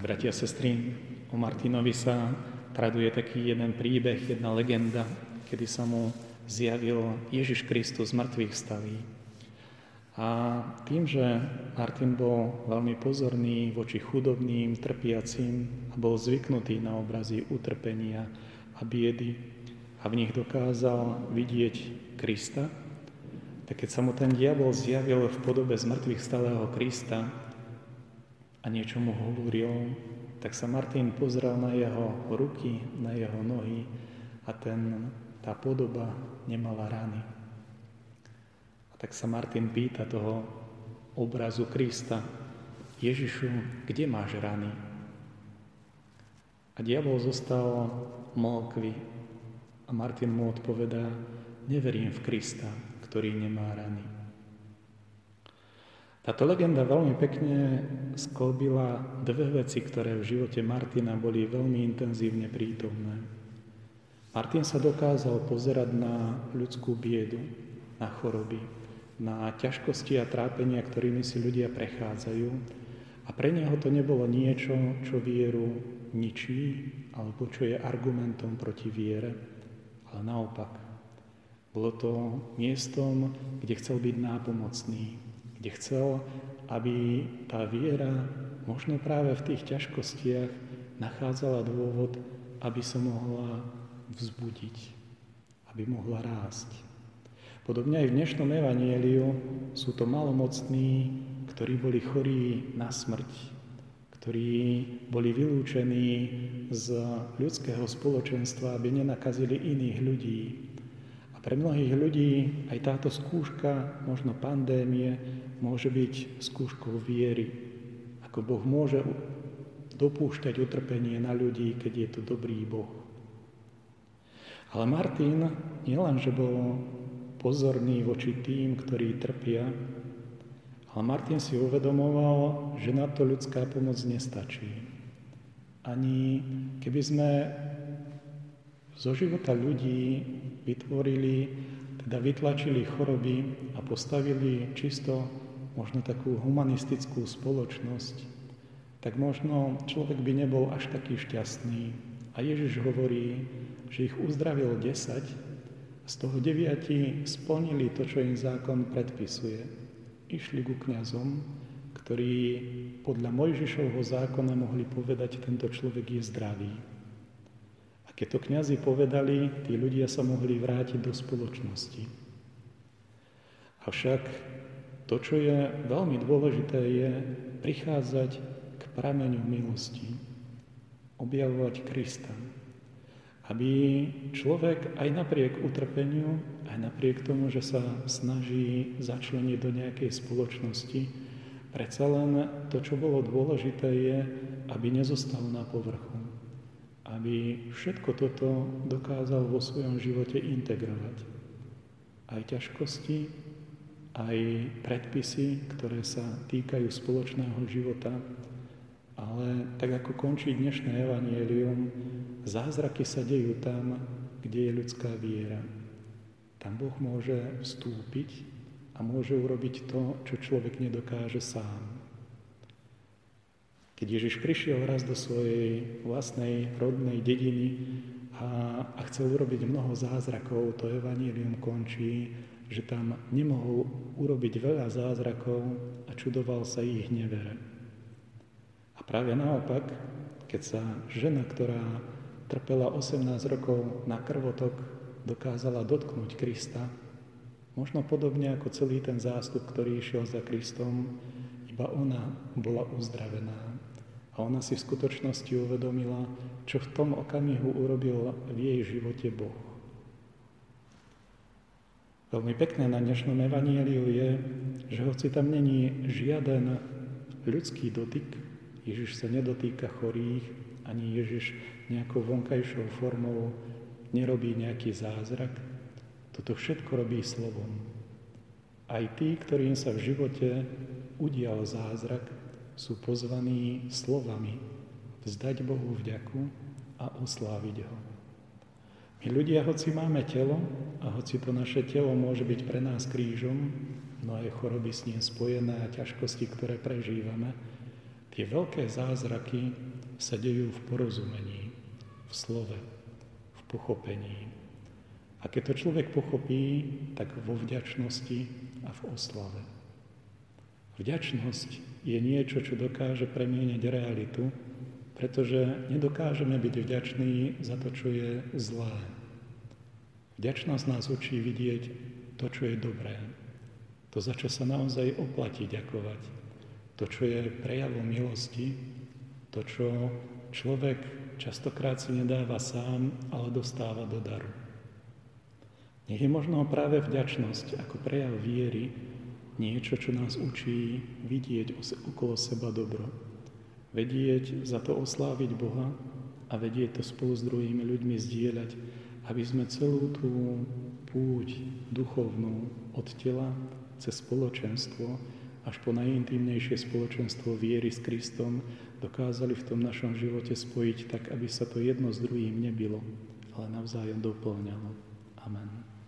Bratia a sestry, o Martinovi sa traduje taký jeden príbeh, jedna legenda, kedy sa mu zjavil Ježiš Kristus z mŕtvych staví. A tým, že Martin bol veľmi pozorný voči chudobným, trpiacim a bol zvyknutý na obrazy utrpenia a biedy a v nich dokázal vidieť Krista, tak keď sa mu ten diabol zjavil v podobe zmrtvých stalého Krista a niečo mu hovoril, tak sa Martin pozrel na jeho ruky, na jeho nohy a ten, tá podoba nemala rany. A tak sa Martin pýta toho obrazu Krista, Ježišu, kde máš rany? A diabol zostal mlkvý a Martin mu odpovedá, neverím v Krista, ktorý nemá rany. Táto legenda veľmi pekne sklbila dve veci, ktoré v živote Martina boli veľmi intenzívne prítomné. Martin sa dokázal pozerať na ľudskú biedu, na choroby, na ťažkosti a trápenia, ktorými si ľudia prechádzajú. A pre neho to nebolo niečo, čo vieru ničí, alebo čo je argumentom proti viere, ale naopak. Bolo to miestom, kde chcel byť nápomocný, kde chcel, aby tá viera možno práve v tých ťažkostiach nachádzala dôvod, aby sa mohla vzbudiť, aby mohla rásť. Podobne aj v dnešnom evanieliu sú to malomocní, ktorí boli chorí na smrť, ktorí boli vylúčení z ľudského spoločenstva, aby nenakazili iných ľudí, pre mnohých ľudí aj táto skúška, možno pandémie, môže byť skúškou viery. Ako Boh môže dopúšťať utrpenie na ľudí, keď je to dobrý Boh. Ale Martin nielen, že bol pozorný voči tým, ktorí trpia, ale Martin si uvedomoval, že na to ľudská pomoc nestačí. Ani keby sme zo života ľudí vytvorili, teda vytlačili choroby a postavili čisto možno takú humanistickú spoločnosť, tak možno človek by nebol až taký šťastný. A Ježiš hovorí, že ich uzdravil 10, z toho 9 splnili to, čo im zákon predpisuje. Išli ku kňazom, ktorí podľa Mojžišovho zákona mohli povedať, tento človek je zdravý. Keď to kňazi povedali, tí ľudia sa mohli vrátiť do spoločnosti. Avšak to, čo je veľmi dôležité, je prichádzať k prameňu milosti, objavovať Krista. Aby človek aj napriek utrpeniu, aj napriek tomu, že sa snaží začleniť do nejakej spoločnosti, predsa len to, čo bolo dôležité, je, aby nezostal na povrchu aby všetko toto dokázal vo svojom živote integrovať. Aj ťažkosti, aj predpisy, ktoré sa týkajú spoločného života, ale tak ako končí dnešné evanielium, zázraky sa dejú tam, kde je ľudská viera. Tam Boh môže vstúpiť a môže urobiť to, čo človek nedokáže sám. Keď Ježiš prišiel raz do svojej vlastnej rodnej dediny a, a chcel urobiť mnoho zázrakov, to evanílium končí, že tam nemohol urobiť veľa zázrakov a čudoval sa ich nevere. A práve naopak, keď sa žena, ktorá trpela 18 rokov na krvotok, dokázala dotknúť Krista, možno podobne ako celý ten zástup, ktorý išiel za Kristom, iba ona bola uzdravená. A ona si v skutočnosti uvedomila, čo v tom okamihu urobil v jej živote Boh. Veľmi pekné na dnešnom evaníliu je, že hoci tam není žiaden ľudský dotyk, Ježiš sa nedotýka chorých, ani Ježiš nejakou vonkajšou formou nerobí nejaký zázrak, toto všetko robí slovom. Aj tí, ktorým sa v živote udial zázrak, sú pozvaní slovami vzdať Bohu vďaku a osláviť Ho. My ľudia, hoci máme telo a hoci to naše telo môže byť pre nás krížom, mnohé choroby s ním spojené a ťažkosti, ktoré prežívame, Tie veľké zázraky sa dejú v porozumení, v slove, v pochopení. A keď to človek pochopí, tak vo vďačnosti a v oslave. Vďačnosť je niečo, čo dokáže premieňať realitu, pretože nedokážeme byť vďační za to, čo je zlé. Vďačnosť nás učí vidieť to, čo je dobré, to, za čo sa naozaj oplatí ďakovať, to, čo je prejavom milosti, to, čo človek častokrát si nedáva sám, ale dostáva do daru. Nech je možno práve vďačnosť ako prejav viery niečo, čo nás učí vidieť okolo seba dobro, vedieť za to osláviť Boha a vedieť to spolu s druhými ľuďmi zdieľať, aby sme celú tú púť duchovnú od tela cez spoločenstvo až po najintímnejšie spoločenstvo viery s Kristom dokázali v tom našom živote spojiť tak, aby sa to jedno s druhým nebylo, ale navzájom doplňalo. Amen.